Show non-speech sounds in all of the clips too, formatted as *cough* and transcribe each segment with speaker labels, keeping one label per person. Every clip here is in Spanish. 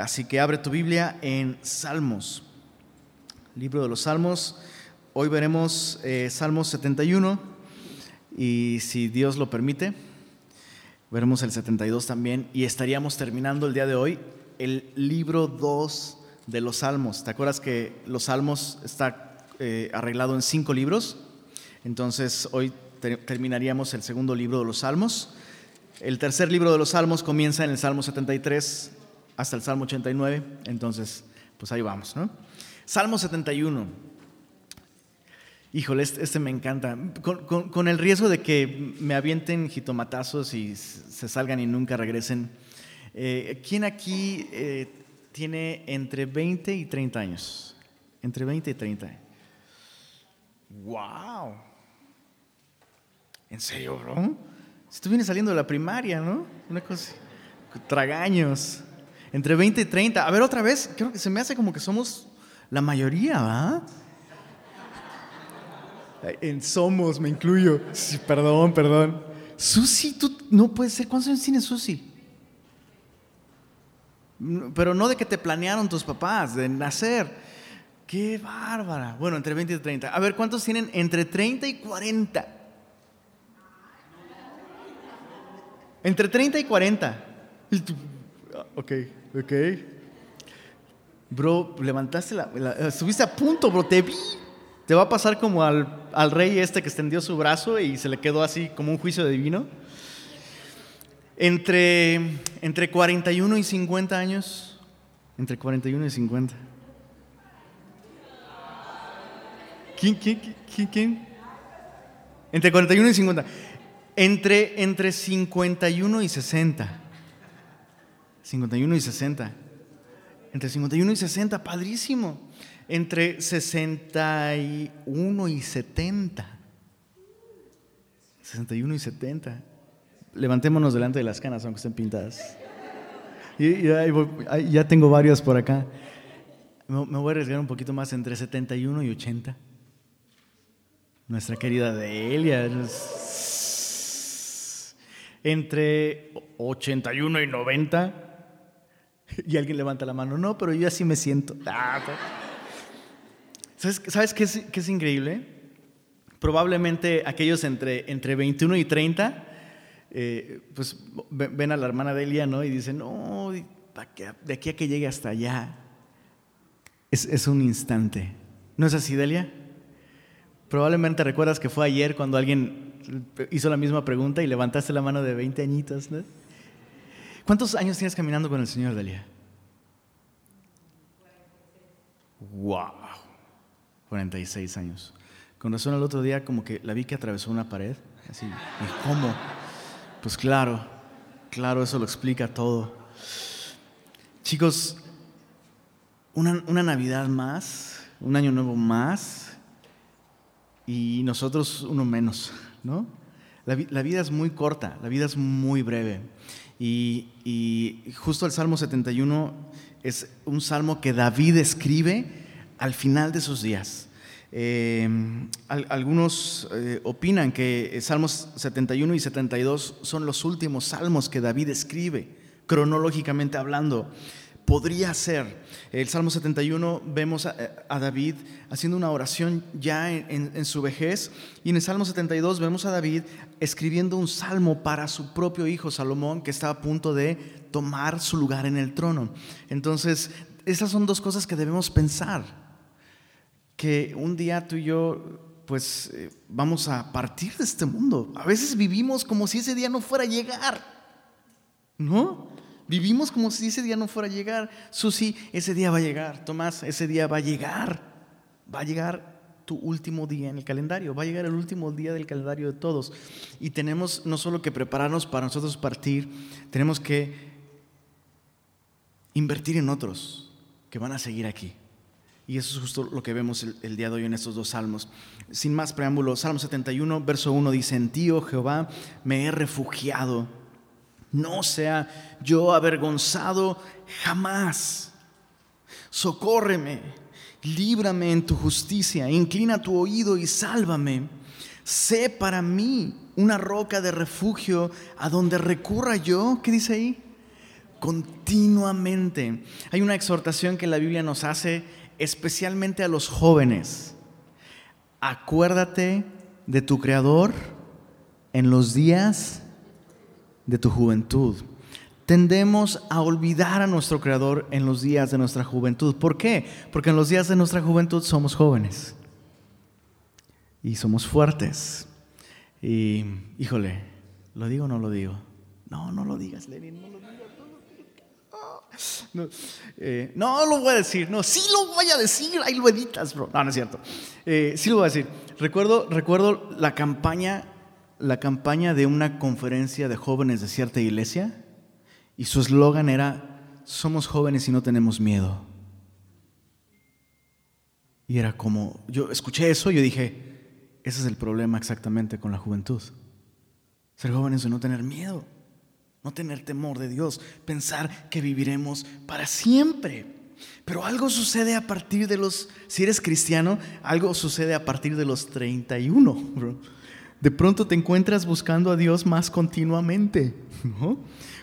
Speaker 1: Así que abre tu Biblia en Salmos, libro de los Salmos. Hoy veremos eh, Salmos 71 y si Dios lo permite, veremos el 72 también y estaríamos terminando el día de hoy el libro 2 de los Salmos. ¿Te acuerdas que los Salmos está eh, arreglado en cinco libros? Entonces hoy terminaríamos el segundo libro de los Salmos. El tercer libro de los Salmos comienza en el Salmo 73 hasta el Salmo 89, entonces pues ahí vamos, ¿no? Salmo 71. Híjole, este, este me encanta. Con, el riesgo de que me avienten jitomatazos y se salgan y nunca regresen. Eh, ¿Quién aquí eh, tiene entre 20 y 30 años? Entre 20 y 30. ¡Wow! ¿En serio, bro? Si tú vienes saliendo de la primaria, ¿no? Una cosa. Tragaños. Entre 20 y 30. A ver, otra vez, creo que se me hace como que somos la mayoría, ¿va? En somos, me incluyo. perdón, perdón. Susi, tú no puedes ser. ¿Cuántos años tienes Susi? Pero no de que te planearon tus papás, de nacer. Qué bárbara. Bueno, entre 20 y 30. A ver, ¿cuántos tienen entre 30 y 40? Entre 30 y 40. Ok. Ok. Bro, levantaste la, Estuviste a punto, bro, te vi. Te va a pasar como al, al, rey este que extendió su brazo y se le quedó así como un juicio divino. Entre, entre 41 y 50 años. Entre 41 y 50. ¿Quién, quién, quién, quién? Entre 41 y 50. Entre, entre 51 y 60. 51 y 60. Entre 51 y 60, padrísimo. Entre 61 y 70. 61 y 70. Levantémonos delante de las canas, aunque estén pintadas. Y, ya tengo varios por acá. Me, voy a arriesgar un poquito más entre 71 y 80. Nuestra querida Delia. Entre 81 y 90. Y alguien levanta la mano, no, pero yo así me siento. Ah, ¿Sabes, ¿sabes qué, es, increíble? Probablemente aquellos entre, entre 21 y 30, eh, pues ven a la hermana Delia, ¿no? Y dicen, no, de aquí a que llegue hasta allá, es, es un instante. ¿No es así, Delia? Probablemente recuerdas que fue ayer cuando alguien hizo la misma pregunta y levantaste la mano de 20 añitos, ¿no? ¿Cuántos años tienes caminando con el Señor, Delia? ¡Wow! 46 años. Con razón el otro día como que la vi que atravesó una pared. Así, ¿cómo? Pues claro, claro, eso lo explica todo. Chicos, una, una Navidad más, un año nuevo más y nosotros uno menos, ¿no? La, la vida es muy corta, la vida es muy breve. Y, justo el Salmo 71 es un salmo que David escribe al final de sus días. Eh, algunos eh, opinan que Salmos 71 y 72 son los últimos salmos que David escribe, cronológicamente hablando podría ser. El Salmo 71 vemos a, David haciendo una oración ya en, su vejez y en el Salmo 72 vemos a David escribiendo un salmo para su propio hijo Salomón que está a punto de tomar su lugar en el trono. Entonces, esas son dos cosas que debemos pensar. Que un día tú y yo pues eh, vamos a partir de este mundo. A veces vivimos como si ese día no fuera a llegar. ¿No? Vivimos como si ese día no fuera a llegar. Susi, ese día va a llegar. Tomás, ese día va a llegar. Va a llegar tu último día en el calendario. Va a llegar el último día del calendario de todos. Y tenemos no solo que prepararnos para nosotros partir, tenemos que invertir en otros que van a seguir aquí. Y eso es justo lo que vemos el, día de hoy en estos dos salmos. Sin más preámbulo, Salmo 71, verso 1 dice, en ti, oh Jehová, me he refugiado no sea yo avergonzado jamás. Socórreme, líbrame en tu justicia, inclina tu oído y sálvame. Sé para mí una roca de refugio a donde recurra yo, ¿qué dice ahí? continuamente. Hay una exhortación que la Biblia nos hace especialmente a los jóvenes. Acuérdate de tu Creador en los días de tu juventud. Tendemos a olvidar a nuestro Creador en los días de nuestra juventud. ¿Por qué? Porque en los días de nuestra juventud somos jóvenes y somos fuertes. Y, híjole, ¿lo digo o no lo digo? No, no lo digas, Lenin, no lo digas. No, eh, no, lo voy a decir, no, sí lo voy a decir, ahí lo editas, bro. No, no es cierto. Eh, sí lo voy a decir. Recuerdo, recuerdo la campaña, la campaña de una conferencia de jóvenes de cierta iglesia y su eslogan era, somos jóvenes y no tenemos miedo. Y era como, yo escuché eso y yo dije, ese es el problema exactamente con la juventud. Ser jóvenes y no tener miedo, no tener temor de Dios, pensar que viviremos para siempre. Pero algo sucede a partir de los, si eres cristiano, algo sucede a partir de los 31. De pronto te encuentras buscando a Dios más continuamente.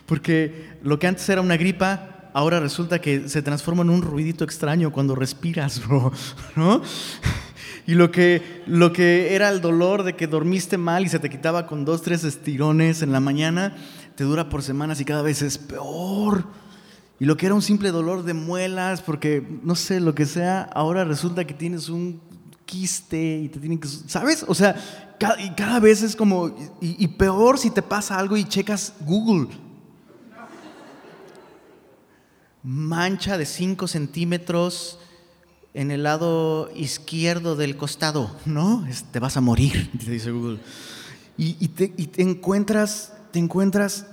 Speaker 1: Porque lo que antes era una gripa, ahora resulta que se transforma en un ruidito extraño cuando respiras, *laughs* ¿no? Y lo que, lo que era el dolor de que dormiste mal y se te quitaba con dos, tres estirones en la mañana, te dura por semanas y cada vez es peor. Y lo que era un simple dolor de muelas, porque no sé, lo que sea, ahora resulta que tienes un quiste y te tienen que... ¿Sabes? O sea, cada, y cada vez es como... Y, y peor si te pasa algo y checas Google. Mancha de 5 centímetros en el lado izquierdo del costado, ¿no? Te vas a morir, *laughs* te dice Google. Y, te, encuentras, te encuentras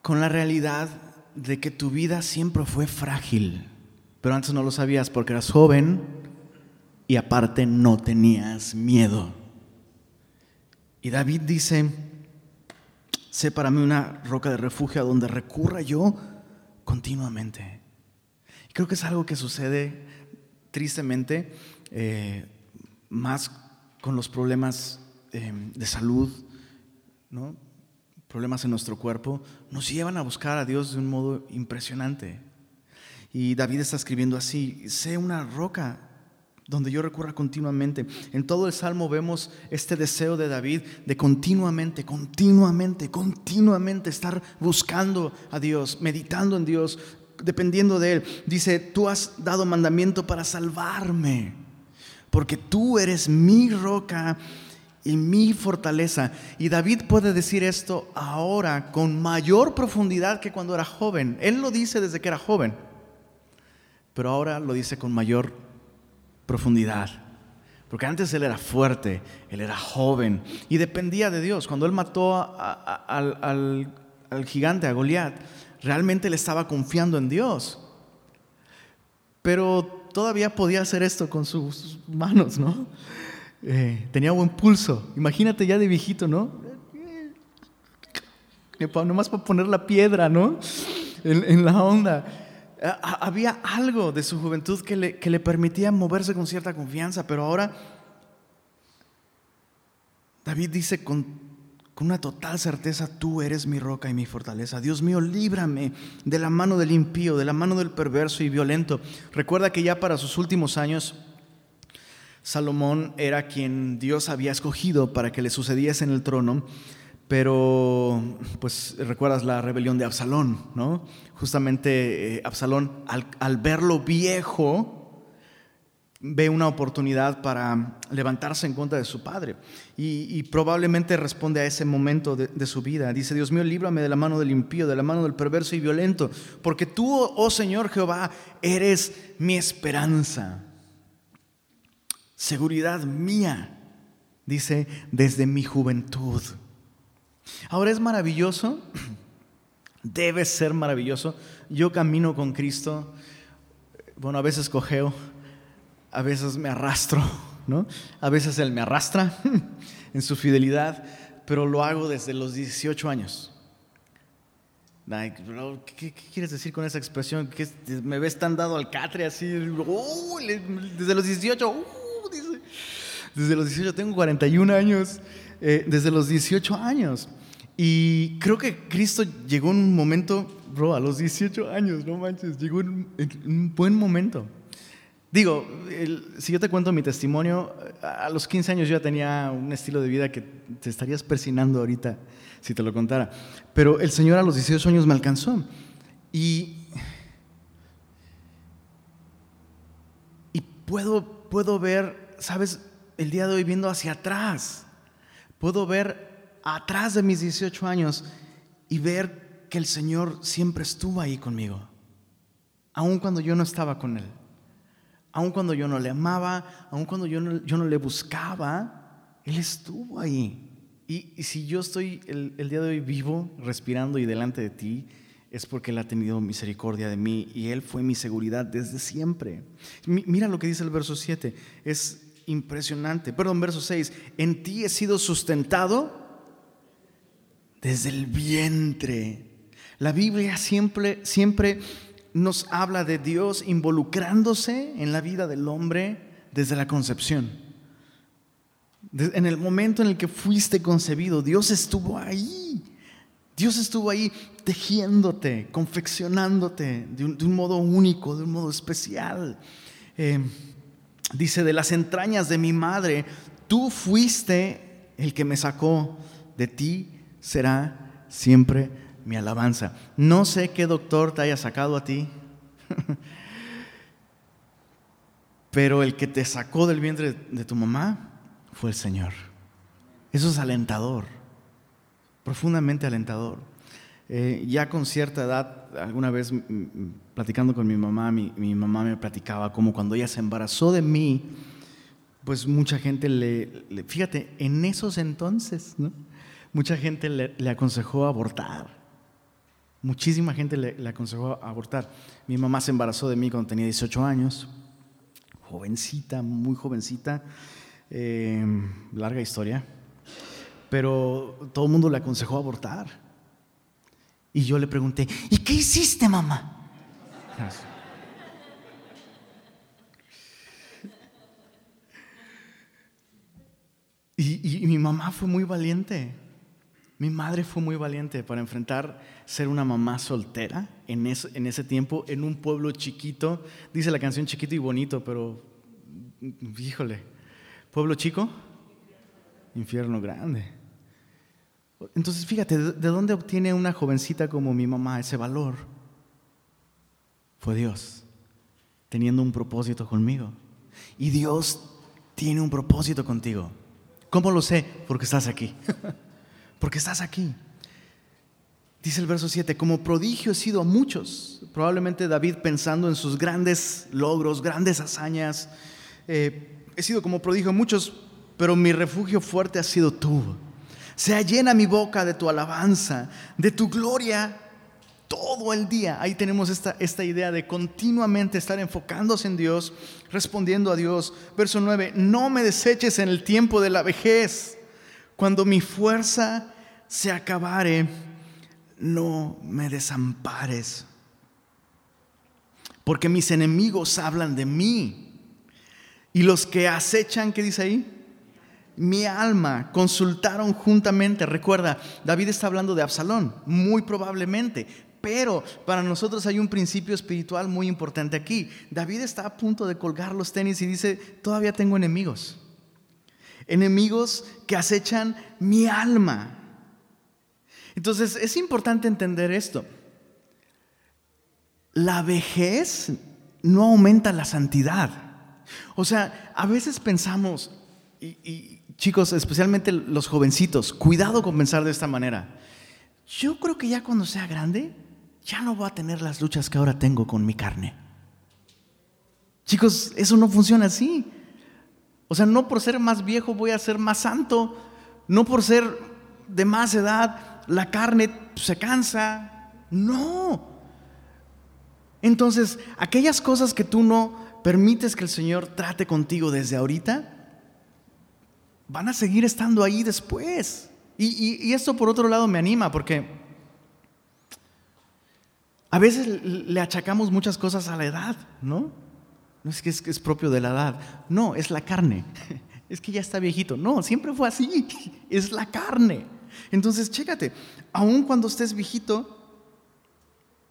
Speaker 1: con la realidad de que tu vida siempre fue frágil, pero antes no lo sabías porque eras joven y aparte no tenías miedo. Y David dice, sé para mí una roca de refugio a donde recurra yo continuamente. Creo que es algo que sucede tristemente eh, más con los problemas em, de salud, ¿no? problemas en nuestro cuerpo, nos llevan a buscar a Dios de un modo impresionante. Y David está escribiendo así, sé una roca donde yo recurra continuamente. En todo el Salmo vemos este deseo de David de continuamente, continuamente, continuamente estar buscando a Dios, meditando en Dios, dependiendo de Él. Dice, tú has dado mandamiento para salvarme, porque tú eres mi roca y mi fortaleza. Y David puede decir esto ahora con mayor profundidad que cuando era joven. Él lo dice desde que era joven, pero ahora lo dice con mayor profundidad. Porque antes él era fuerte, él era joven y dependía de Dios. Cuando él mató al, al gigante, a Goliat, realmente le estaba confiando en Dios. Pero todavía podía hacer esto con sus manos, ¿no? Eh, tenía buen pulso. Imagínate ya de viejito, ¿no? Nomás para poner la piedra, ¿no? En, la onda. Había algo de su juventud que le, que le permitía moverse con cierta confianza, pero ahora David dice con con una total certeza, tú eres mi roca y mi fortaleza. Dios mío, líbrame de la mano del impío, de la mano del perverso y violento. Recuerda que ya para sus últimos años, Salomón era quien Dios había escogido para que le sucediese en el trono, pero pues recuerdas la rebelión de Absalón, ¿no? Justamente eh, Absalón, al, al verlo viejo, ve una oportunidad para levantarse en contra de su padre y, probablemente responde a ese momento de, su vida. Dice, Dios mío, líbrame de la mano del impío, de la mano del perverso y violento, porque tú, oh Señor Jehová, eres mi esperanza, seguridad mía, dice, desde mi juventud. Ahora es maravilloso, *clears throat* debe ser maravilloso. Yo camino con Cristo, bueno, a veces cojeo a veces me arrastro, ¿no? A veces Él me arrastra *laughs* en su fidelidad, pero lo hago desde los 18 años. ¿qué, quieres decir con esa expresión? ¿Que me ves tan dado al catre así? desde los 18, uh, desde los 18, tengo 41 años, eh, desde los 18 años. Y creo que Cristo llegó un momento, bro, a los 18 años, no manches, llegó en un buen momento. Digo, si yo te cuento mi testimonio, a los 15 años yo ya tenía un estilo de vida que te estarías persinando ahorita si te lo contara. Pero el Señor a los 18 años me alcanzó. Y, y puedo, puedo ver, sabes, el día de hoy viendo hacia atrás, puedo ver atrás de mis 18 años y ver que el Señor siempre estuvo ahí conmigo, aun cuando yo no estaba con Él aun cuando yo no le amaba, aun cuando yo no, yo no le buscaba, Él estuvo ahí. Y, si yo estoy el, día de hoy vivo, respirando y delante de ti, es porque Él ha tenido misericordia de mí y Él fue mi seguridad desde siempre. mira lo que dice el verso 7, es impresionante. Perdón, verso 6, en ti he sido sustentado desde el vientre. La Biblia siempre, siempre nos habla de Dios involucrándose en la vida del hombre desde la concepción. En el momento en el que fuiste concebido, Dios estuvo ahí. Dios estuvo ahí tejiéndote, confeccionándote de un, modo único, de un modo especial. Eh, dice, de las entrañas de mi madre, tú fuiste el que me sacó, de ti será siempre mi alabanza. No sé qué doctor te haya sacado a ti, *laughs* pero el que te sacó del vientre de tu mamá fue el Señor. Eso es alentador, profundamente alentador. Eh, ya con cierta edad, alguna vez platicando con mi mamá, mi, mamá me platicaba como cuando ella se embarazó de mí, pues mucha gente le, fíjate, en esos entonces, ¿no? mucha gente le aconsejó abortar. Muchísima gente le, aconsejó abortar. Mi mamá se embarazó de mí cuando tenía 18 años, jovencita, muy jovencita, eh, larga historia, pero todo el mundo le aconsejó abortar. Y yo le pregunté, ¿y qué hiciste, mamá? y mi mamá fue muy valiente. Mi madre fue muy valiente para enfrentar ser una mamá soltera en, en ese tiempo, en un pueblo chiquito. Dice la canción chiquito y bonito, pero híjole, pueblo chico, infierno grande. Entonces, fíjate, ¿de dónde obtiene una jovencita como mi mamá ese valor? Fue Dios, teniendo un propósito conmigo. Y Dios tiene un propósito contigo. ¿Cómo lo sé? Porque estás aquí. *laughs* porque estás aquí. Dice el verso 7, como prodigio he sido a muchos. Probablemente David pensando en sus grandes logros, grandes hazañas. Eh, he sido como prodigio a muchos, pero mi refugio fuerte ha sido tú. Sea llena mi boca de tu alabanza, de tu gloria todo el día. Ahí tenemos esta, esta idea de continuamente estar enfocándose en Dios, respondiendo a Dios. Verso 9, no me deseches en el tiempo de la vejez, cuando mi fuerza se acabare, no me desampares. Porque mis enemigos hablan de mí. Y los que acechan, ¿qué dice ahí? Mi alma consultaron juntamente. Recuerda, David está hablando de Absalón, muy probablemente. Pero para nosotros hay un principio espiritual muy importante aquí. David está a punto de colgar los tenis y dice, todavía tengo enemigos. Enemigos que acechan mi alma. Entonces es importante entender esto. La vejez no aumenta la santidad. O sea, a veces pensamos, y, chicos, especialmente los jovencitos, cuidado con pensar de esta manera. Yo creo que ya cuando sea grande, ya no voy a tener las luchas que ahora tengo con mi carne. Chicos, eso no funciona así. O sea, no por ser más viejo voy a ser más santo, no por ser de más edad la carne se cansa. No. Entonces, aquellas cosas que tú no permites que el Señor trate contigo desde ahorita, van a seguir estando ahí después. Y, esto por otro lado me anima porque a veces le achacamos muchas cosas a la edad, ¿no? No es que es, que es propio de la edad, no, es la carne. *laughs* Es que ya está viejito. No, siempre fue así, *laughs* es la carne. Entonces, chécate, aun cuando estés viejito,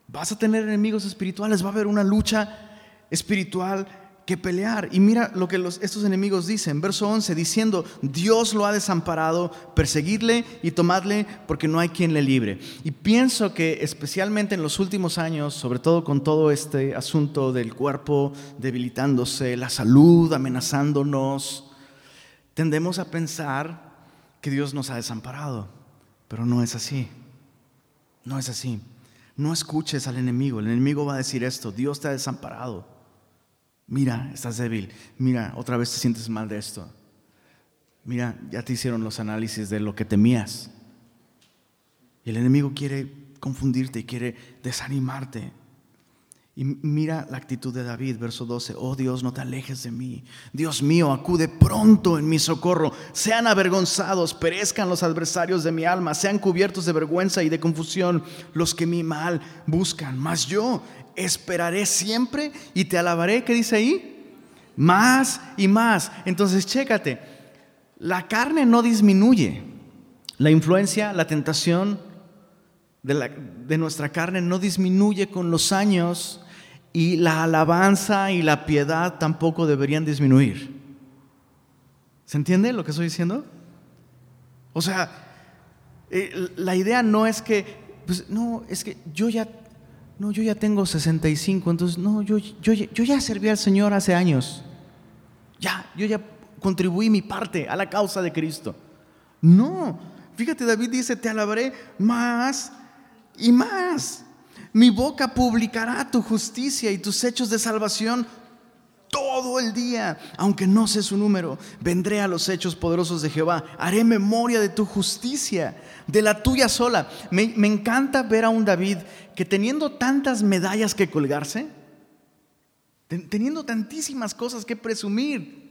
Speaker 1: vas a tener enemigos espirituales, va a haber una lucha espiritual que pelear. Y mira lo que estos enemigos dicen, verso 11, diciendo, Dios lo ha desamparado, perseguidle y tomadle porque no hay quien le libre. Y pienso que especialmente en los últimos años, sobre todo con todo este asunto del cuerpo debilitándose, la salud amenazándonos, tendemos a pensar que Dios nos ha desamparado, pero no es así. No es así. No escuches al enemigo. El enemigo va a decir esto, Dios te ha desamparado. Mira, estás débil. Mira, otra vez te sientes mal de esto. Mira, ya te hicieron los análisis de lo que temías. Y el enemigo quiere confundirte y quiere desanimarte. Y mira la actitud de David, verso 12. Oh Dios, no te alejes de mí. Dios mío, acude pronto en mi socorro. Sean avergonzados, perezcan los adversarios de mi alma, sean cubiertos de vergüenza y de confusión los que mi mal buscan. Mas yo esperaré siempre y te alabaré. ¿Qué dice ahí? Más y más. Entonces, chécate. La carne no disminuye. La influencia, la tentación de, de nuestra carne no disminuye con los años y la alabanza y la piedad tampoco deberían disminuir. ¿Se entiende lo que estoy diciendo? O sea, eh, la idea no es que, pues no, es que yo ya, no, yo ya tengo 65, entonces no, yo, yo, yo ya serví al Señor hace años. Ya, yo ya contribuí mi parte a la causa de Cristo. No, fíjate, David dice, te alabaré más y más. Mi boca publicará tu justicia y tus hechos de salvación todo el día, aunque no sé su número. Vendré a los hechos poderosos de Jehová. Haré memoria de tu justicia, de la tuya sola. Me, encanta ver a un David que teniendo tantas medallas que colgarse, teniendo tantísimas cosas que presumir,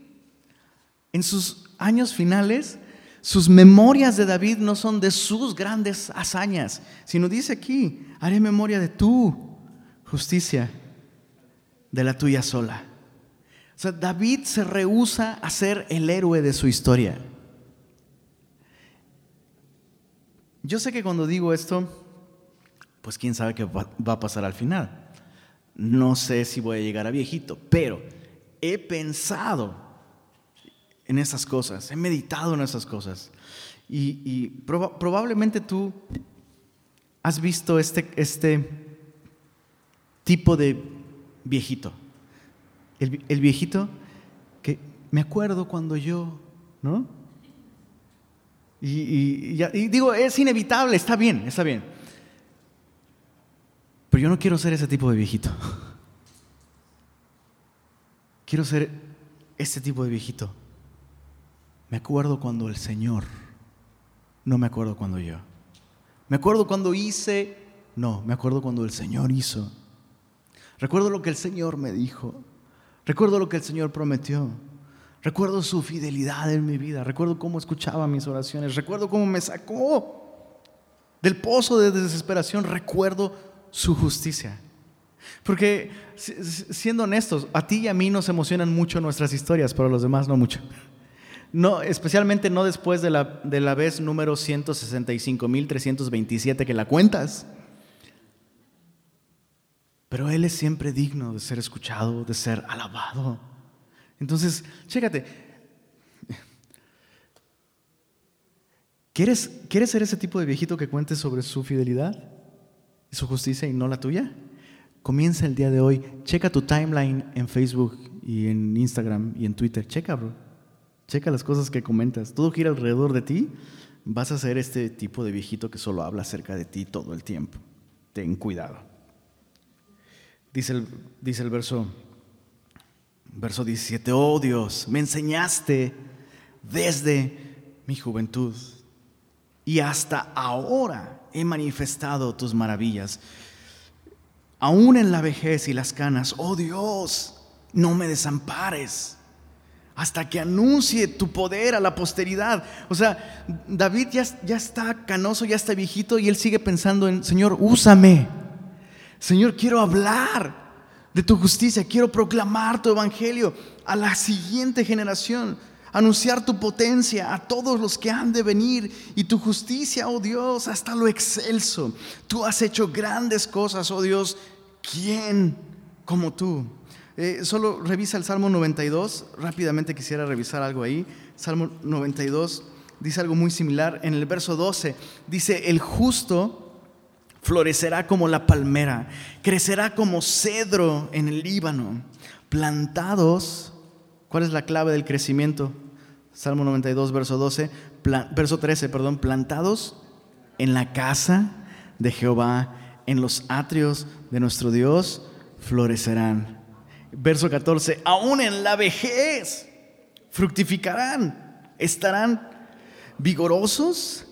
Speaker 1: en sus años finales sus memorias de David no son de sus grandes hazañas, sino dice aquí, haré memoria de tu justicia, de la tuya sola. O sea, David se rehúsa a ser el héroe de su historia. Yo sé que cuando digo esto, pues quién sabe qué va a pasar al final. No sé si voy a llegar a viejito, pero he pensado en esas cosas, he meditado en esas cosas. Y, probablemente tú has visto este, este tipo de viejito. El, viejito que me acuerdo cuando yo, ¿no? Y, digo, es inevitable, está bien, está bien. Pero yo no quiero ser ese tipo de viejito. *laughs* Quiero ser este tipo de viejito me acuerdo cuando el Señor, no me acuerdo cuando yo. Me acuerdo cuando hice, no, me acuerdo cuando el Señor hizo. Recuerdo lo que el Señor me dijo. Recuerdo lo que el Señor prometió. Recuerdo su fidelidad en mi vida. Recuerdo cómo escuchaba mis oraciones. Recuerdo cómo me sacó del pozo de desesperación. Recuerdo su justicia. Porque, siendo honestos, a ti y a mí nos emocionan mucho nuestras historias, pero a los demás no mucho. No, especialmente no después de la, de la vez número 165.327 que la cuentas. Pero Él es siempre digno de ser escuchado, de ser alabado. Entonces, chécate. ¿Quieres, ¿Quieres ser ese tipo de viejito que cuente sobre su fidelidad y su justicia y no la tuya? Comienza el día de hoy. Checa tu timeline en Facebook y en Instagram y en Twitter. Checa, bro. Checa las cosas que comentas. Todo gira alrededor de ti. Vas a ser este tipo de viejito que solo habla acerca de ti todo el tiempo. Ten cuidado. Dice el, dice el verso, verso 17, oh Dios, me enseñaste desde mi juventud y hasta ahora he manifestado tus maravillas. Aún en la vejez y las canas, oh Dios, no me desampares hasta que anuncie tu poder a la posteridad. O sea, David ya, ya está canoso, ya está viejito y él sigue pensando en, Señor, úsame. Señor, quiero hablar de tu justicia, quiero proclamar tu evangelio a la siguiente generación. anunciar tu potencia a todos los que han de venir y tu justicia, oh Dios, hasta lo excelso. Tú has hecho grandes cosas, oh Dios. ¿Quién como tú? Eh, solo revisa el Salmo 92. Rápidamente quisiera revisar algo ahí. Salmo 92 dice algo muy similar. En el verso 12 dice, el justo florecerá como la palmera, crecerá como cedro en el Líbano, plantados. ¿Cuál es la clave del crecimiento? Salmo 92, verso 12, verso 13, perdón, plantados en la casa de Jehová, en los atrios de nuestro Dios, florecerán. Verso 14, aún en la vejez fructificarán, estarán vigorosos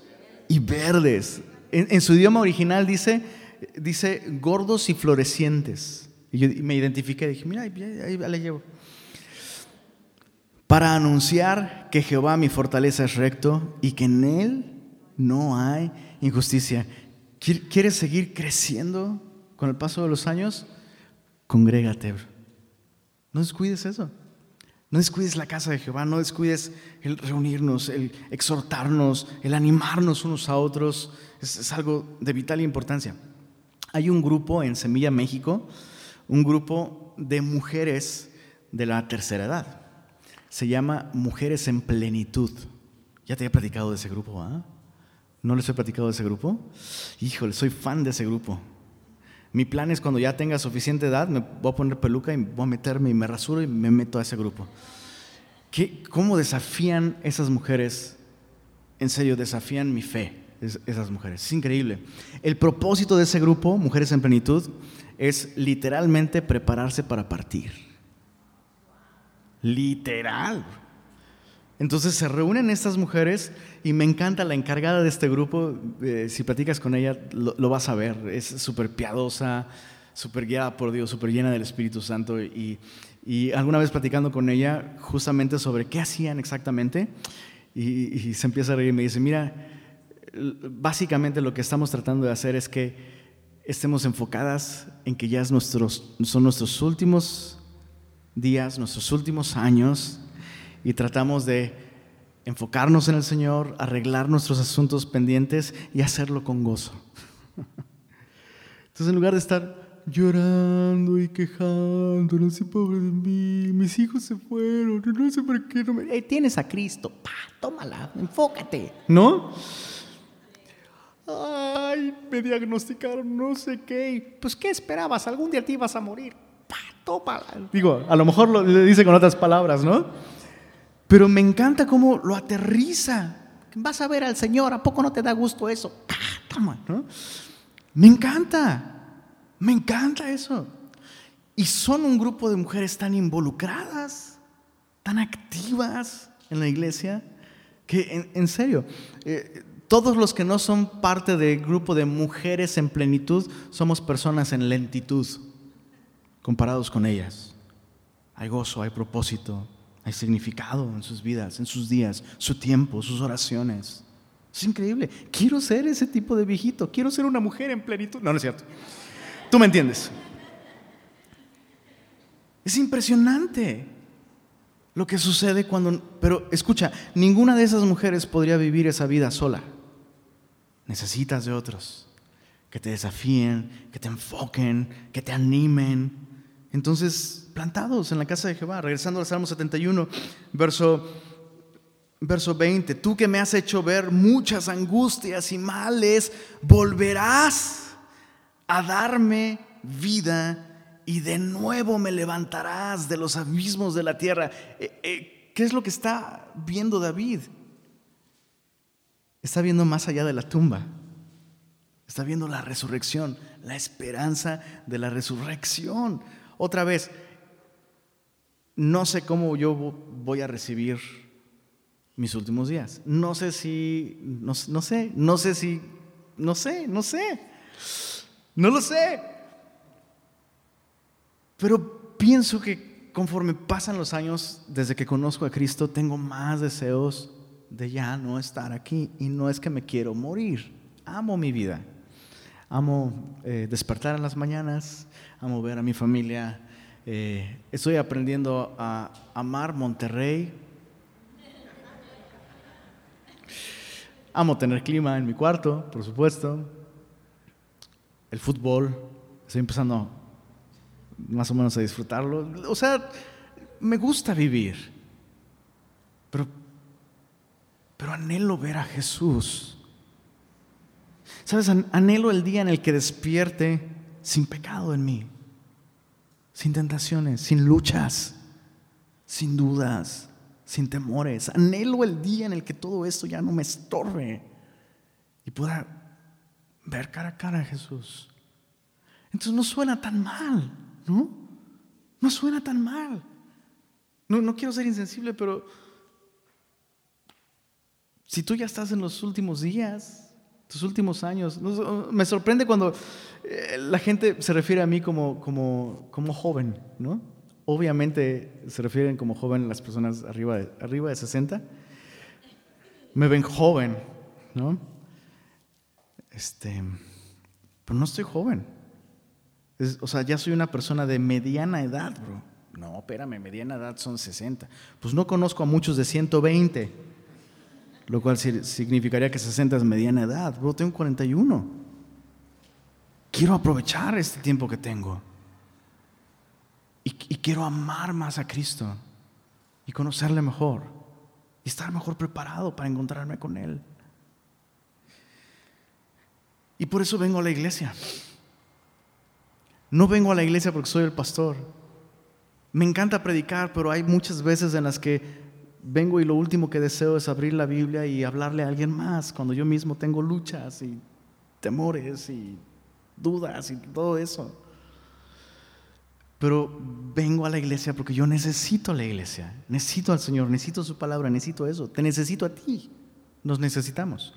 Speaker 1: y verdes. En, su idioma original dice, dice gordos y florecientes. Y yo me identifiqué, dije, mira, ahí, le llevo. Para anunciar que Jehová mi fortaleza es recto y que en él no hay injusticia. ¿Quieres seguir creciendo con el paso de los años? Congrégate. No descuides eso. No descuides la casa de Jehová, no descuides el reunirnos, el exhortarnos, el animarnos unos a otros. Es, algo de vital importancia. Hay un grupo en Semilla, México, un grupo de mujeres de la tercera edad. Se llama Mujeres en Plenitud. Ya te he platicado de ese grupo, ¿ah? ¿No les he platicado de ese grupo? Híjole, soy fan de ese grupo. Mi plan es cuando ya tenga suficiente edad, me voy a poner peluca y voy a meterme y me rasuro y me meto a ese grupo. ¿Qué, ¿Cómo desafían esas mujeres? En serio, desafían mi fe, esas mujeres. Es increíble. El propósito de ese grupo, Mujeres en Plenitud, es literalmente prepararse para partir. Literal. Entonces se reúnen estas mujeres y me encanta la encargada de este grupo. Eh, si platicas con ella, lo, vas a ver. Es súper piadosa, súper guiada por Dios, súper llena del Espíritu Santo. Y, alguna vez platicando con ella justamente sobre qué hacían exactamente, y, se empieza a reír y me dice, mira, básicamente lo que estamos tratando de hacer es que estemos enfocadas en que ya es nuestros, son nuestros últimos días, nuestros últimos años y tratamos de enfocarnos en el Señor, arreglar nuestros asuntos pendientes y hacerlo con gozo. Entonces en lugar de estar llorando y quejando, no sé, pobre de mí, mis hijos se fueron, no sé por qué no me... tienes a Cristo, pa, tómala, enfócate, ¿no? Ay, me diagnosticaron no sé qué. Pues, ¿qué esperabas? Algún día te ibas a morir. Pa, tómala. Digo, a lo mejor lo, le dice con otras palabras, ¿no? Pero me encanta cómo lo aterriza. Vas a ver al Señor, ¿a poco no te da gusto eso? ¿no? Me encanta, me encanta eso. Y son un grupo de mujeres tan involucradas, tan activas en la iglesia, que en, serio, eh, todos los que no son parte del grupo de mujeres en plenitud somos personas en lentitud comparados con ellas. Hay gozo, hay propósito, hay significado en sus vidas, en sus días, su tiempo, sus oraciones. Es increíble. Quiero ser ese tipo de viejito. Quiero ser una mujer en plenitud. No, no es cierto. Tú me entiendes. Es impresionante lo que sucede cuando... Pero escucha, ninguna de esas mujeres podría vivir esa vida sola. Necesitas de otros que te desafíen, que te enfoquen, que te animen. Entonces, plantados en la casa de Jehová. Regresando al Salmo 71, verso, verso 20. Tú que me has hecho ver muchas angustias y males, volverás a darme vida y de nuevo me levantarás de los abismos de la tierra. Eh, eh, ¿Qué es lo que está viendo David? Está viendo más allá de la tumba. Está viendo la resurrección, la esperanza de la resurrección. Otra vez, no sé cómo yo voy a recibir mis últimos días. No sé si, no, sé, no sé si, no sé, no sé, no lo sé. Pero pienso que conforme pasan los años, desde que conozco a Cristo, tengo más deseos de ya no estar aquí. Y no es que me quiero morir. Amo mi vida. Amo eh, despertar en las mañanas, amo ver a mi familia, eh, estoy aprendiendo a amar Monterrey Amo tener clima en mi cuarto, por supuesto. El fútbol, estoy empezando más o menos a disfrutarlo. O sea, me gusta vivir. Pero, pero anhelo ver a Jesús. ¿Sabes? Anhelo el día en el que despierte sin pecado en mí, sin tentaciones, sin luchas, sin dudas, sin temores. Anhelo el día en el que todo esto ya no me estorbe y pueda ver cara a cara a Jesús. Entonces no suena tan mal, ¿no? No suena tan mal. No, no quiero ser insensible, pero si tú ya estás en los últimos días, tus últimos años, me sorprende cuando eh, la gente se refiere a mí como, como, joven, ¿no? Obviamente se refieren como joven las personas arriba de, arriba de 60. Me ven joven, ¿no? Este, pero no estoy joven. o sea, ya soy una persona de mediana edad, bro. No, espérame, mediana edad son 60. Pues no conozco a muchos de 120, lo cual significaría que 60 es mediana edad. Bro, tengo 41. Quiero aprovechar este tiempo que tengo. Y, quiero amar más a Cristo y conocerle mejor y estar mejor preparado para encontrarme con Él. Y por eso vengo a la iglesia. No vengo a la iglesia porque soy el pastor. Me encanta predicar, pero hay muchas veces en las que vengo y lo último que deseo es abrir la Biblia y hablarle a alguien más, cuando yo mismo tengo luchas y temores y dudas y todo eso. Pero vengo a la iglesia porque yo necesito la iglesia, necesito al Señor, necesito su palabra, necesito eso, te necesito a ti, nos necesitamos.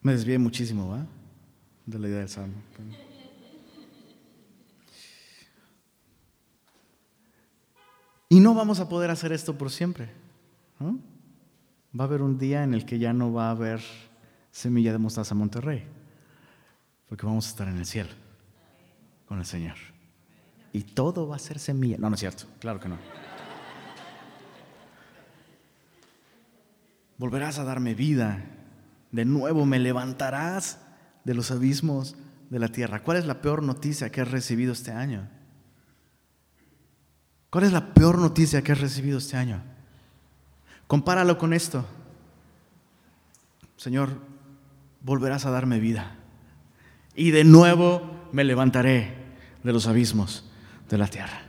Speaker 1: Me desvié muchísimo, ¿va? De la idea del salmo. Y no vamos a poder hacer esto por siempre. Va a haber un día en el que ya no va a haber Semilla de Mostaza Monterrey, porque vamos a estar en el cielo con el Señor. Y todo va a ser semilla. No, no es cierto, claro que no. Volverás a darme vida. De nuevo me levantarás de los abismos de la tierra. ¿Cuál es la peor noticia que has recibido este año? ¿Cuál es la peor noticia que has recibido este año? Compáralo con esto. Señor, volverás a darme vida. Y de nuevo me levantaré de los abismos de la tierra.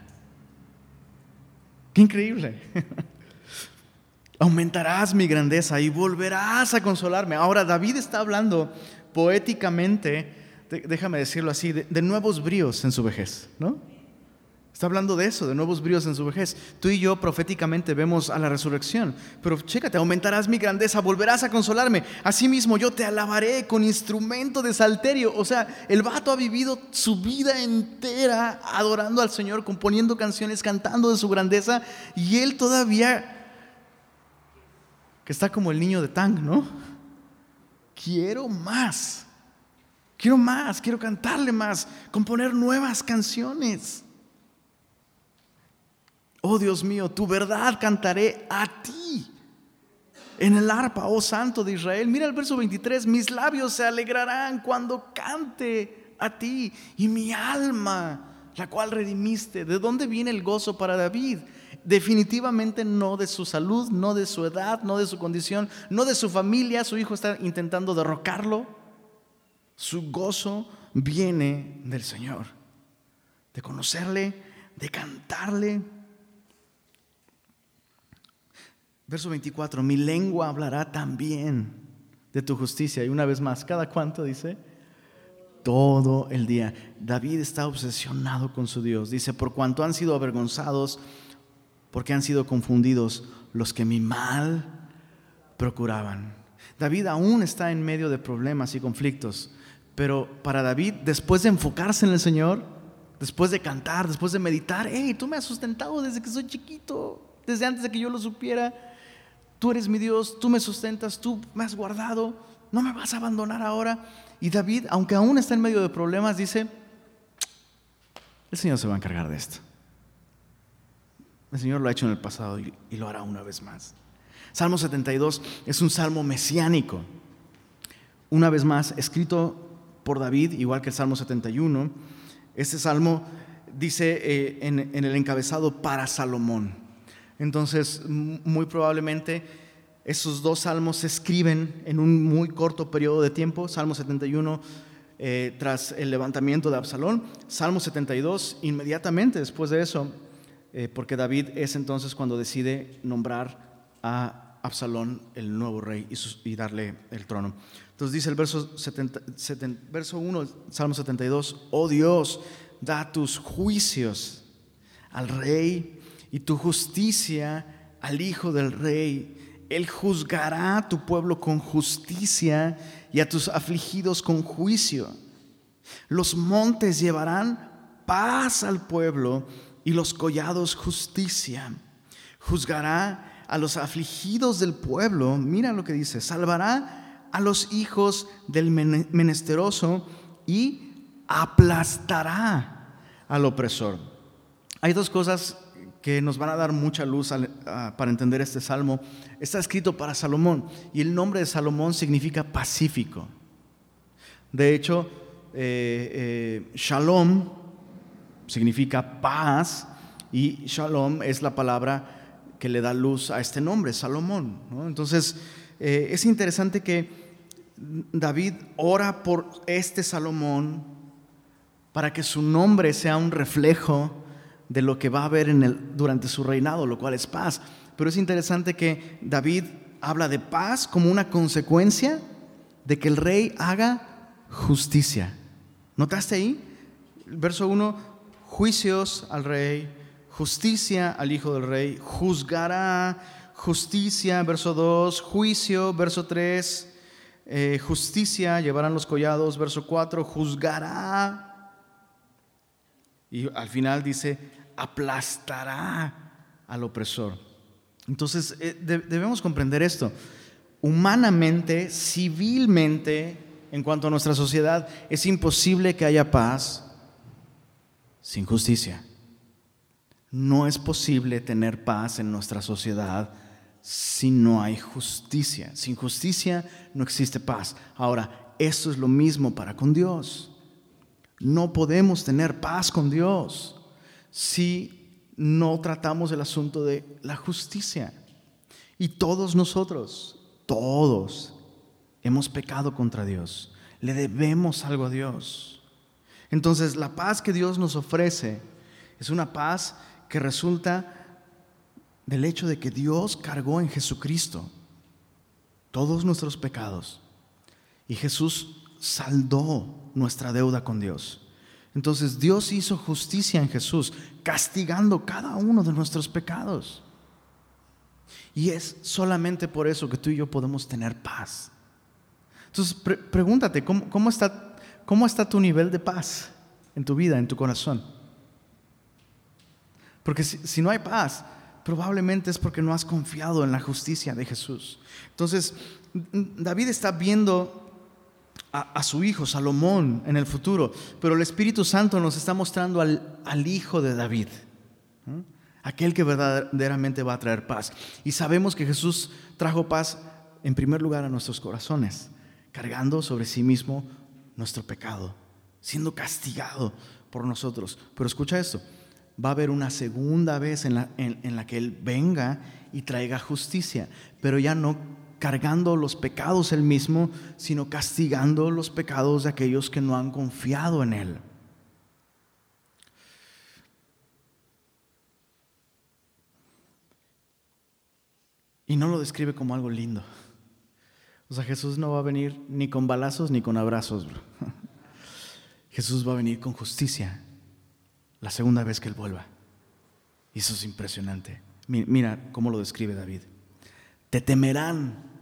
Speaker 1: Qué increíble. *laughs* Aumentarás mi grandeza y volverás a consolarme. Ahora David está hablando poéticamente, déjame decirlo así, de, de nuevos bríos en su vejez, ¿no? Está hablando de eso, de nuevos bríos en su vejez. Tú y yo proféticamente vemos a la resurrección. Pero chécate, aumentarás mi grandeza, volverás a consolarme. Asimismo yo te alabaré con instrumento de salterio. O sea, el vato ha vivido su vida entera adorando al Señor, componiendo canciones, cantando de su grandeza. Y él todavía, que está como el niño de Tang, ¿no? Quiero más. Quiero más, quiero cantarle más, componer nuevas canciones. Oh Dios mío, tu verdad cantaré a ti. En el arpa, oh Santo de Israel. Mira el verso 23, mis labios se alegrarán cuando cante a ti y mi alma, la cual redimiste. ¿De dónde viene el gozo para David? Definitivamente no de su salud, no de su edad, no de su condición, no de su familia. Su hijo está intentando derrocarlo. Su gozo viene del Señor, de conocerle, de cantarle Verso 24, mi lengua hablará también de tu justicia. Y una vez más, ¿cada cuánto dice? Todo el día. David está obsesionado con su Dios. Dice, por cuanto han sido avergonzados, porque han sido confundidos los que mi mal procuraban. David aún está en medio de problemas y conflictos, pero para David, después de enfocarse en el Señor, después de cantar, después de meditar, hey, tú me has sustentado desde que soy chiquito, desde antes de que yo lo supiera tú eres mi Dios, tú me sustentas, tú me has guardado, no me vas a abandonar ahora. Y David, aunque aún está en medio de problemas, dice, el Señor se va a encargar de esto. El Señor lo ha hecho en el pasado y, lo hará una vez más. Salmo 72 es un salmo mesiánico. Una vez más, escrito por David, igual que el Salmo 71. Este salmo dice eh, en el encabezado para Salomón. Entonces, muy probablemente esos dos salmos se escriben en un muy corto periodo de tiempo. Salmo 71 eh, tras el levantamiento de Absalón. Salmo 72 inmediatamente después de eso, eh, porque David es entonces cuando decide nombrar a Absalón el nuevo rey y, darle el trono. Entonces dice el verso, 70 seten- verso 1, Salmo 72, oh Dios, da tus juicios al rey y tu justicia al hijo del rey. Él juzgará a tu pueblo con justicia y a tus afligidos con juicio. Los montes llevarán paz al pueblo y los collados justicia. Juzgará a los afligidos del pueblo. Mira lo que dice. Salvará a los hijos del mene- menesteroso y aplastará al opresor. Hay dos cosas que nos van a dar mucha luz al- a- para entender este salmo. Está escrito para Salomón y el nombre de Salomón significa pacífico. De hecho, eh, eh, shalom significa paz y shalom es la palabra que le da luz a este nombre, Salomón. Entonces, eh, es interesante que David ora por este Salomón para que su nombre sea un reflejo de lo que va a haber en el, durante su reinado, lo cual es paz. Pero es interesante que David habla de paz como una consecuencia de que el rey haga justicia. ¿Notaste ahí? Verso 1, juicios al rey, justicia al hijo del rey, juzgará, justicia, verso 2, juicio, verso 3, eh, justicia, llevarán los collados, verso 4, juzgará. Y al final dice, aplastará al opresor. Entonces, eh, de- debemos comprender esto. Humanamente, civilmente, en cuanto a nuestra sociedad, es imposible que haya paz sin justicia. No es posible tener paz en nuestra sociedad si no hay justicia. Sin justicia no existe paz. Ahora, esto es lo mismo para con Dios. No podemos tener paz con Dios si no tratamos el asunto de la justicia. Y todos nosotros, todos, hemos pecado contra Dios. Le debemos algo a Dios. Entonces, la paz que Dios nos ofrece es una paz que resulta del hecho de que Dios cargó en Jesucristo todos nuestros pecados y Jesús saldó nuestra deuda con Dios. Entonces Dios hizo justicia en Jesús, castigando cada uno de nuestros pecados. Y es solamente por eso que tú y yo podemos tener paz. Entonces pre- pregúntate, ¿cómo, cómo está, ¿cómo está tu nivel de paz en tu vida, en tu corazón? Porque si no hay paz, probablemente es porque no has confiado en la justicia de Jesús. Entonces, David está viendo a, su hijo Salomón en el futuro, pero el Espíritu Santo nos está mostrando al, al hijo de David, ¿no? aquel que verdaderamente va a traer paz. Y sabemos que Jesús trajo paz en primer lugar a nuestros corazones, cargando sobre sí mismo nuestro pecado, siendo castigado por nosotros. Pero escucha esto, va a haber una segunda vez en la, en, en la que Él venga y traiga justicia, pero ya no cargando los pecados Él mismo, sino castigando los pecados de aquellos que no han confiado en Él. Y no lo describe como algo lindo. O sea, Jesús no va a venir ni con balazos ni con abrazos. bro. *laughs* Jesús va a venir con justicia la segunda vez que Él vuelva. Y eso es impresionante. Mi- Mira cómo lo describe David. Te temerán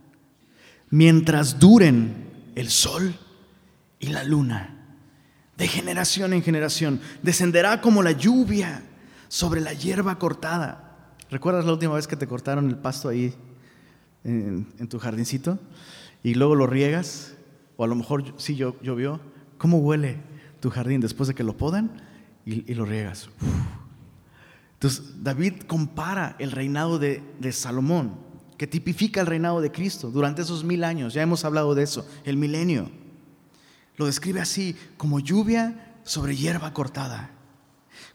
Speaker 1: mientras duren el sol y la luna. De generación en generación. Descenderá como la lluvia sobre la hierba cortada. ¿Recuerdas la última vez que te cortaron el pasto ahí en, tu jardincito? Y luego lo riegas. O a lo mejor sí llo- llovió. ¿Cómo huele tu jardín después de que lo podan y, lo riegas? Entonces, David compara el reinado de Salomón, que tipifica el reinado de Cristo durante esos mil años. Ya hemos hablado de eso, el milenio. Lo describe así, como lluvia sobre hierba cortada,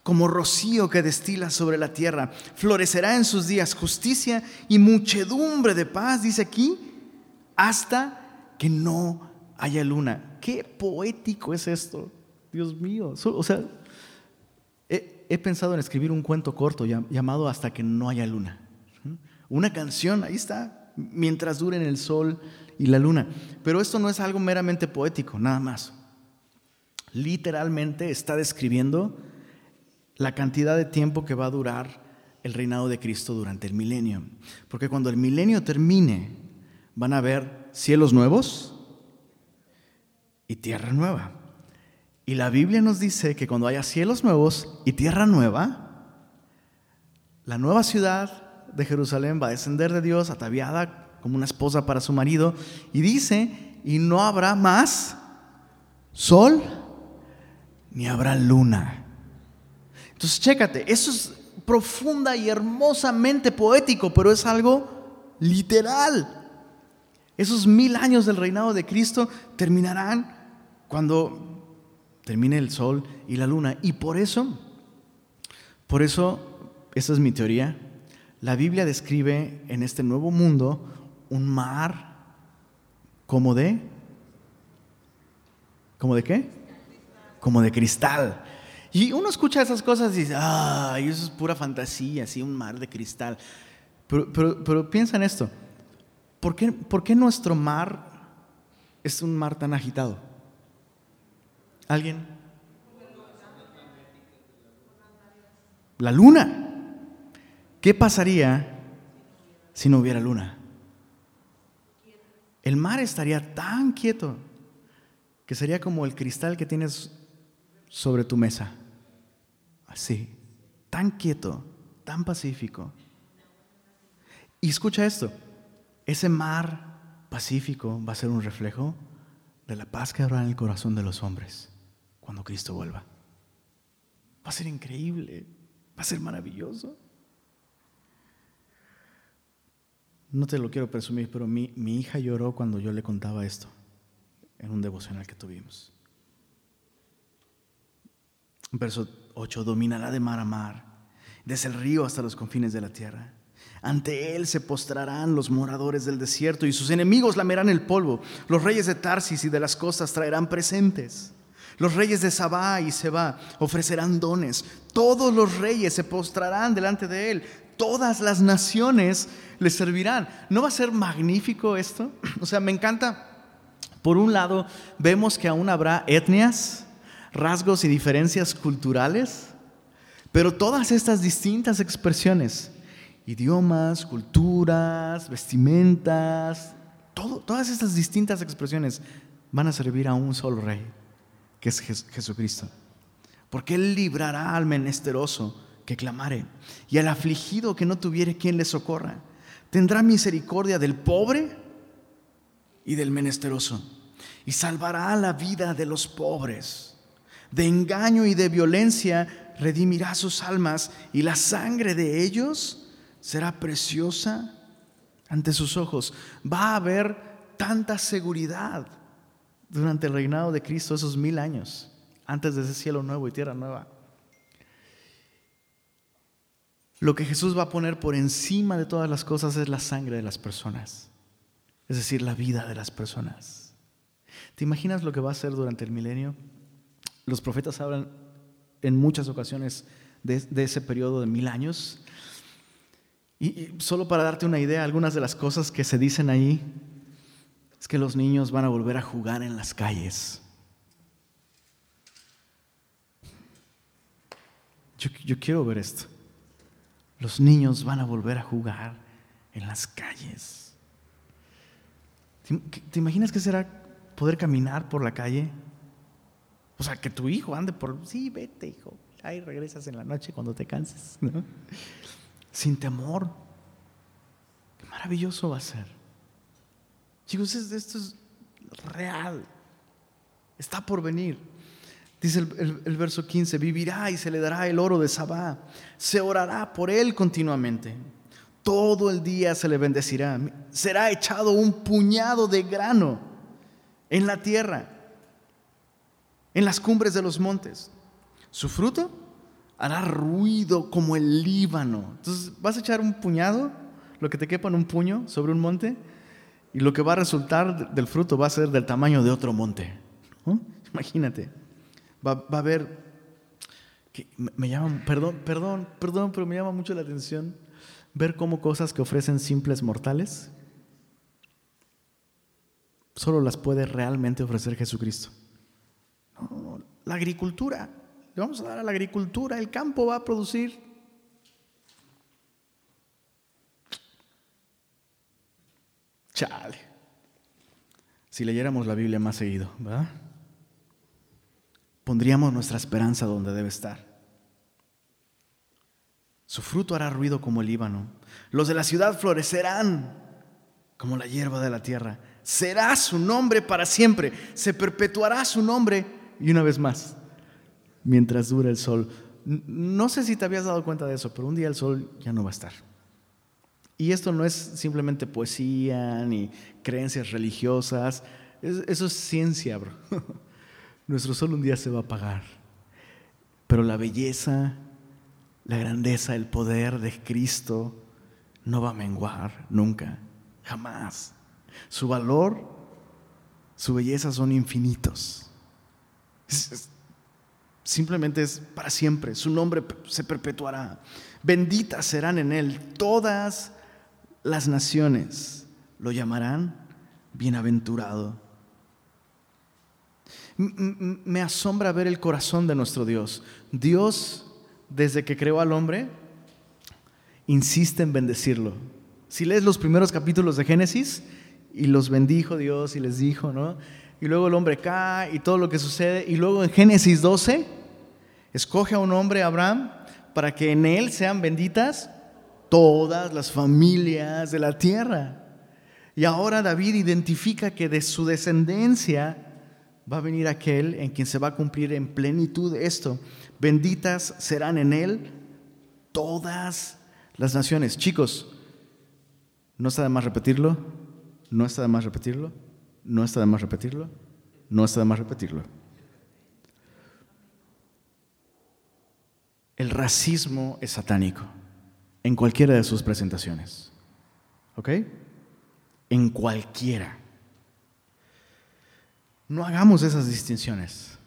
Speaker 1: como rocío que destila sobre la tierra. Florecerá en sus días justicia y muchedumbre de paz, dice aquí, hasta que no haya luna. Qué poético es esto, Dios mío. O sea, he, pensado en escribir un cuento corto llamado Hasta que no haya luna. Una canción, ahí está, mientras duren el sol y la luna. Pero esto no es algo meramente poético, nada más. Literalmente está describiendo la cantidad de tiempo que va a durar el reinado de Cristo durante el milenio. Porque cuando el milenio termine, van a haber cielos nuevos y tierra nueva. Y la Biblia nos dice que cuando haya cielos nuevos y tierra nueva, la nueva ciudad de Jerusalén va a descender de Dios ataviada como una esposa para su marido. Y dice, y no habrá más sol ni habrá luna. Entonces, chécate, eso es profunda y hermosamente poético, pero es algo literal. Esos mil años del reinado de Cristo terminarán cuando termine el sol y la luna. Y por eso, por eso, esa es mi teoría, la Biblia describe en este nuevo mundo un mar como de, ¿como de qué? Como de cristal. Y uno escucha esas cosas y dice, ay, eso es pura fantasía, así un mar de cristal. Pero, pero, piensa en esto, ¿Por qué, ¿por qué nuestro mar es un mar tan agitado? ¿Alguien? La luna. ¿Qué pasaría si no hubiera luna? El mar estaría tan quieto que sería como el cristal que tienes sobre tu mesa. Así, tan quieto, tan pacífico. Y escucha esto, ese mar pacífico va a ser un reflejo de la paz que habrá en el corazón de los hombres cuando Cristo vuelva. Va a ser increíble, va a ser maravilloso. No te lo quiero presumir, pero mi, mi hija lloró cuando yo le contaba esto en un devocional que tuvimos. Verso 8, dominará de mar a mar, desde el río hasta los confines de la tierra. Ante él se postrarán los moradores del desierto y sus enemigos lamerán el polvo. Los reyes de Tarsis y de las costas traerán presentes. Los reyes de Sabá y Seba ofrecerán dones. Todos los reyes se postrarán delante de él. Todas las naciones le servirán. ¿No va a ser magnífico esto? *clears throat* O sea, me encanta. Por un lado, vemos que aún habrá etnias, rasgos y diferencias culturales, pero todas estas distintas expresiones, idiomas, culturas, vestimentas, todas estas distintas expresiones van a servir a un solo rey que es Jesucristo. Porque Él librará al menesteroso que clamare y al afligido que no tuviere quien le socorra. Tendrá misericordia del pobre y del menesteroso y salvará la vida de los pobres. De engaño y de violencia redimirá sus almas y la sangre de ellos será preciosa ante sus ojos. Va a haber tanta seguridad durante el reinado de Cristo, esos mil años, antes de ese cielo nuevo y tierra nueva. Lo que Jesús va a poner por encima de todas las cosas es la sangre de las personas, es decir, la vida de las personas. ¿Te imaginas lo que va a hacer durante el milenio? Los profetas hablan en muchas ocasiones de, ese periodo de mil años. y, solo para darte una idea, algunas de las cosas que se dicen ahí es que los niños van a volver a jugar en las calles. Yo, quiero ver esto. Los niños van a volver a jugar en las calles. ¿Te, ¿Te, imaginas qué será poder caminar por la calle? O sea, que tu hijo ande por... Sí, vete, hijo. Ahí regresas en la noche cuando te canses. Sin temor. Qué maravilloso va a ser. Chicos, esto es real. Está por venir. Dice el, verso 15, vivirá y se le dará el oro de Sabá, se orará por él continuamente, todo el día se le bendecirá, será echado un puñado de grano en la tierra, en las cumbres de los montes. Su fruto hará ruido como el Líbano. Entonces, vas a echar un puñado, lo que te quepa en un puño sobre un monte, y lo que va a resultar del fruto va a ser del tamaño de otro monte. Imagínate. Va, a haber, que me llama, perdón, perdón, perdón, pero me llama mucho la atención ver cómo cosas que ofrecen simples mortales solo las puede realmente ofrecer Jesucristo. la agricultura, le vamos a dar a la agricultura, el campo va a producir. Chale. Si leyéramos la Biblia más seguido, ¿verdad? Pondríamos nuestra esperanza donde debe estar. Su fruto hará ruido como el Líbano. Los de la ciudad florecerán como la hierba de la tierra. Será su nombre para siempre. Se perpetuará su nombre. Y una vez más, mientras dure el sol. No sé si te habías dado cuenta de eso, pero un día el sol ya no va a estar. Y esto no es simplemente poesía ni creencias religiosas, eso es ciencia, bro. *laughs* Nuestro sol un día se va a apagar, pero la belleza, la grandeza, el poder de Cristo no va a menguar nunca, jamás. Su valor, su belleza son infinitos. Simplemente es para siempre. Su nombre se perpetuará. Benditas serán en él todas las naciones. Lo llamarán bienaventurado. Me asombra ver el corazón de nuestro Dios. Dios, desde que creó al hombre, insiste en bendecirlo. Si lees los primeros capítulos de Génesis, y los bendijo Dios y les dijo, ¿no? Y luego el hombre cae y todo lo que sucede. Y luego en Génesis 12, escoge a un hombre, Abraham, para que en él sean benditas todas las familias de la tierra. Y ahora David identifica que de su descendencia va a venir aquel en quien se va a cumplir en plenitud esto. Benditas serán en él todas las naciones. Chicos, ¿no está de más repetirlo? ¿No está de más repetirlo? ¿No está de más repetirlo? ¿No está de más repetirlo? El racismo es satánico en cualquiera de sus presentaciones. ¿Ok? En cualquiera. No hagamos esas distinciones.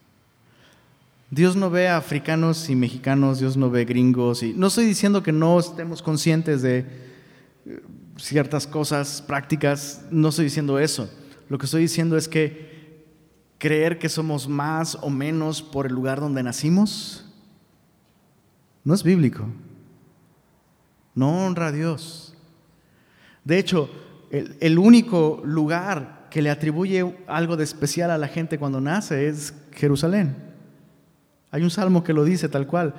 Speaker 1: Dios no ve a africanos y mexicanos, Dios no ve gringos. Y no estoy diciendo que no estemos conscientes de eh, ciertas cosas prácticas, no estoy diciendo eso. Lo que estoy diciendo es que creer que somos más o menos por el lugar donde nacimos no es bíblico. No honra a Dios. De hecho, el, único lugar que le atribuye algo de especial a la gente cuando nace es Jerusalén. Hay un salmo que lo dice tal cual,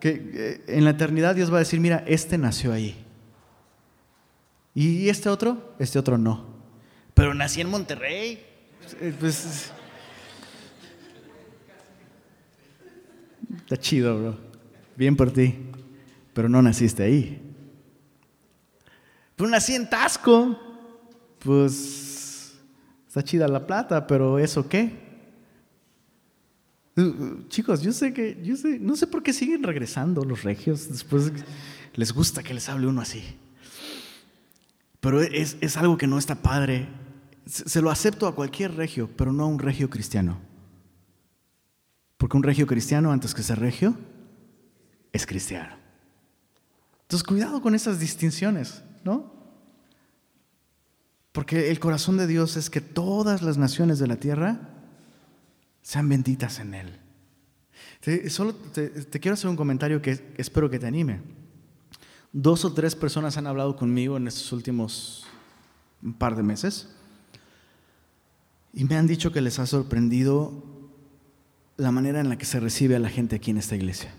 Speaker 1: que eh, en la eternidad Dios va a decir, mira, este nació ahí. ¿Y este otro? Este otro no. Pero nací en Monterrey. Eh, pues, está chido, bro. Bien por ti. Pero no naciste ahí. Pero nací en Tasco. Pues está chida la plata, pero ¿eso qué? Uh, uh, chicos, yo sé que, yo sé, no sé por qué siguen regresando los regios. Después les gusta que les hable uno así. Pero es, es algo que no está padre. Se lo acepto a cualquier regio, pero no a un regio cristiano. Porque un regio cristiano, antes que ser regio, es cristiano. Entonces, cuidado con esas distinciones, ¿no? Porque el corazón de Dios es que todas las naciones de la tierra sean benditas en Él. solo te, quiero hacer un comentario que espero que te anime. Dos o tres personas han hablado conmigo en estos últimos par de meses y me han dicho que les ha sorprendido la manera en la que se recibe a la gente aquí en esta iglesia.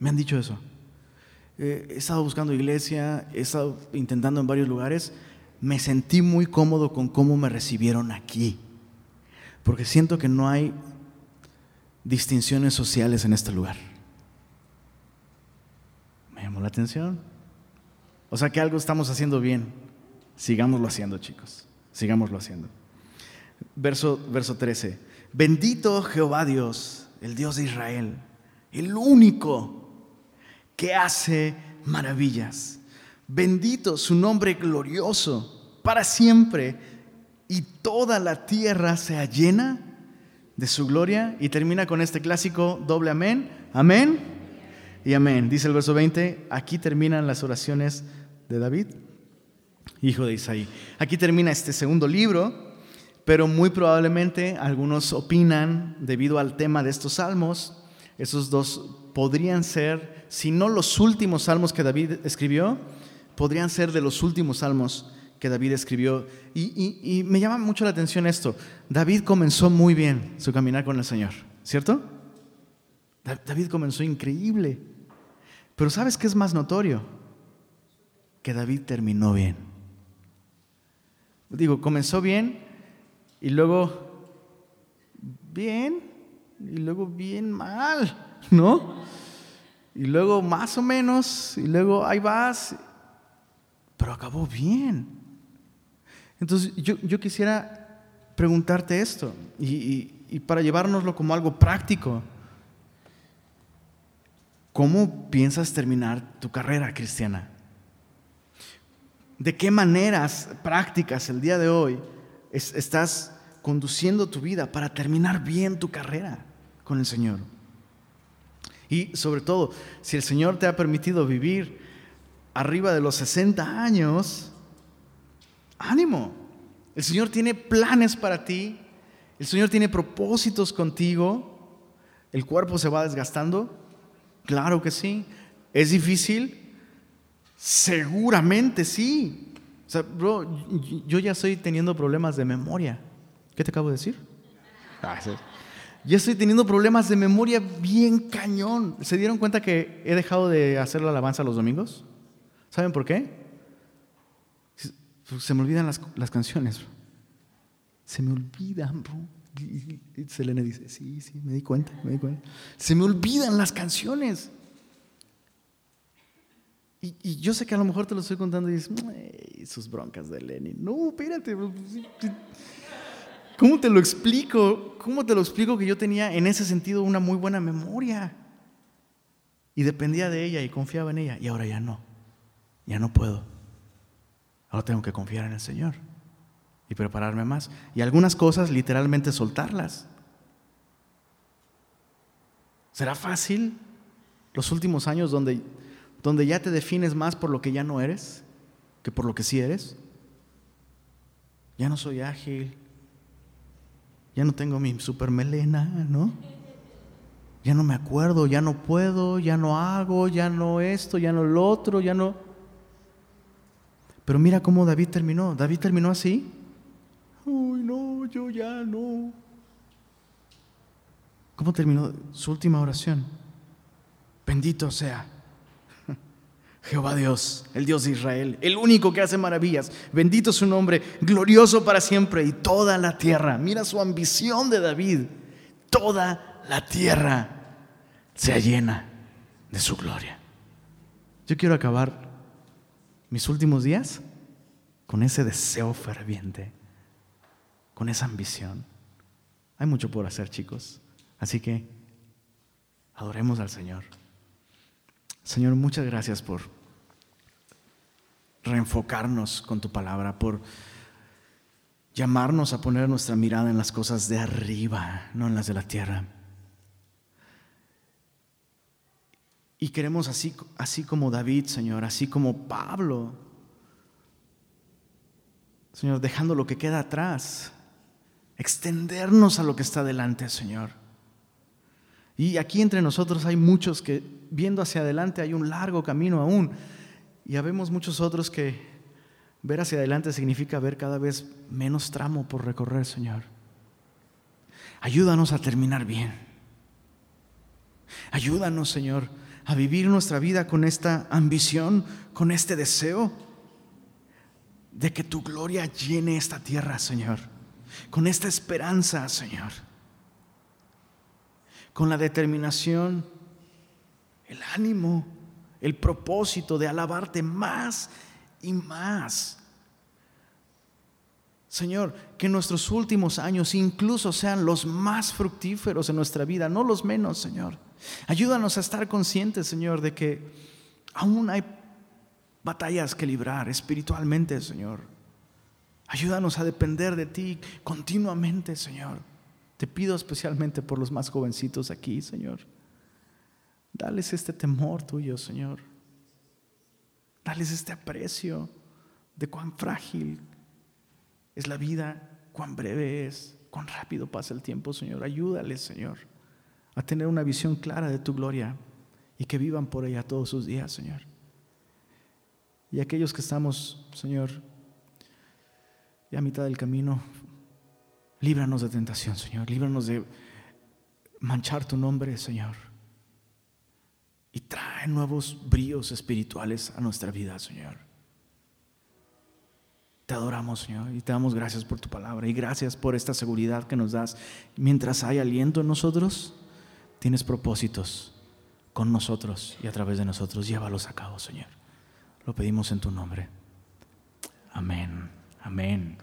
Speaker 1: Me han dicho eso. He estado buscando iglesia, he estado intentando en varios lugares. Me sentí muy cómodo con cómo me recibieron aquí. Porque siento que no hay distinciones sociales en este lugar. Me llamó la atención. O sea que algo estamos haciendo bien. Sigámoslo haciendo, chicos. Sigámoslo haciendo. Verso, verso 13. Bendito Jehová Dios, el Dios de Israel, el único que hace maravillas. Bendito su nombre glorioso para siempre. Y toda la tierra sea llena de su gloria. Y termina con este clásico doble amén. Amén y amén. Dice el verso 20, aquí terminan las oraciones de David, hijo de Isaí. Aquí termina este segundo libro, pero muy probablemente algunos opinan, debido al tema de estos salmos, esos dos podrían ser, si no los últimos salmos que David escribió, podrían ser de los últimos salmos que David escribió. Y, y, me llama mucho la atención esto. David comenzó muy bien su caminar con el Señor, ¿cierto? David comenzó increíble. Pero ¿sabes qué es más notorio? Que David terminó bien. Digo, comenzó bien y luego bien y luego bien mal, ¿no? Y luego más o menos y luego ahí vas, pero acabó bien. Entonces yo, quisiera preguntarte esto y, y para llevárnoslo como algo práctico. ¿Cómo piensas terminar tu carrera cristiana? ¿De qué maneras prácticas el día de hoy estás conduciendo tu vida para terminar bien tu carrera con el Señor? Y sobre todo, si el Señor te ha permitido vivir arriba de los 60 años, ánimo. El Señor tiene planes para ti, el Señor tiene propósitos contigo, el cuerpo se va desgastando, Claro que sí. ¿Es difícil? Seguramente sí. Bro, yo ya estoy teniendo problemas de memoria. ¿Qué te acabo de decir? Ah, ya estoy teniendo problemas de memoria bien cañón. ¿Se dieron cuenta que he dejado de hacer la alabanza los domingos? ¿Saben por qué? Se me olvidan las, las canciones. Se me olvidan, bro. Y Selene dice, sí, sí, me di cuenta, me di cuenta. Se me olvidan las canciones. Y, yo sé que a lo mejor te lo estoy contando y dices, sus broncas de Lenny. No, espérate. ¿Cómo te lo explico? ¿Cómo te lo explico que yo tenía en ese sentido una muy buena memoria? Y dependía de ella y confiaba en ella. Y ahora ya no. Ya no puedo. Ahora tengo que confiar en el Señor y prepararme más. Y algunas cosas literalmente soltarlas. ¿Será fácil los últimos años donde, donde ya te defines más por lo que ya no eres que por lo que sí eres? Ya no soy ágil, ya no tengo mi super melena, ¿no? Ya no me acuerdo, ya no puedo, ya no hago, ya no esto, ya no lo otro, ya no... Pero mira cómo David terminó. David terminó así. Uy, no, yo ya no. ¿Cómo terminó su última oración? Bendito sea Jehová Dios, el Dios de Israel, el único que hace maravillas. Bendito su nombre, glorioso para siempre y toda la tierra. Mira su ambición de David. Toda la tierra se llena de su gloria. Yo quiero acabar mis últimos días con ese deseo ferviente con esa ambición. Hay mucho por hacer, chicos. Así que adoremos al Señor. Señor, muchas gracias por reenfocarnos con tu palabra, por llamarnos a poner nuestra mirada en las cosas de arriba, no en las de la tierra. Y queremos así, así como David, Señor, así como Pablo, Señor, dejando lo que queda atrás, extendernos a lo que está delante, Señor. Y aquí entre nosotros hay muchos que viendo hacia adelante hay un largo camino aún. Y habemos muchos otros que ver hacia adelante significa ver cada vez menos tramo por recorrer, Señor. Ayúdanos a terminar bien. Ayúdanos, Señor, a vivir nuestra vida con esta ambición, con este deseo de que tu gloria llene esta tierra, Señor con esta esperanza, Señor, con la determinación, el ánimo, el propósito de alabarte más y más. Señor, que nuestros últimos años incluso sean los más fructíferos en nuestra vida, no los menos, Señor. Ayúdanos a estar conscientes, Señor, de que aún hay batallas que librar espiritualmente, Señor. Ayúdanos a depender de ti continuamente, Señor. Te pido especialmente por los más jovencitos aquí, Señor. Dales este temor tuyo, Señor. Dales este aprecio de cuán frágil es la vida, cuán breve es, cuán rápido pasa el tiempo, Señor. Ayúdales, Señor, a tener una visión clara de tu gloria y que vivan por ella todos sus días, Señor. Y aquellos que estamos, Señor, ya a mitad del camino, líbranos de tentación, Señor. Líbranos de manchar tu nombre, Señor. Y trae nuevos bríos espirituales a nuestra vida, Señor. Te adoramos, Señor, y te damos gracias por tu palabra y gracias por esta seguridad que nos das. Mientras hay aliento en nosotros, tienes propósitos con nosotros y a través de nosotros. Llévalos a cabo, Señor. Lo pedimos en tu nombre. Amén. Amén.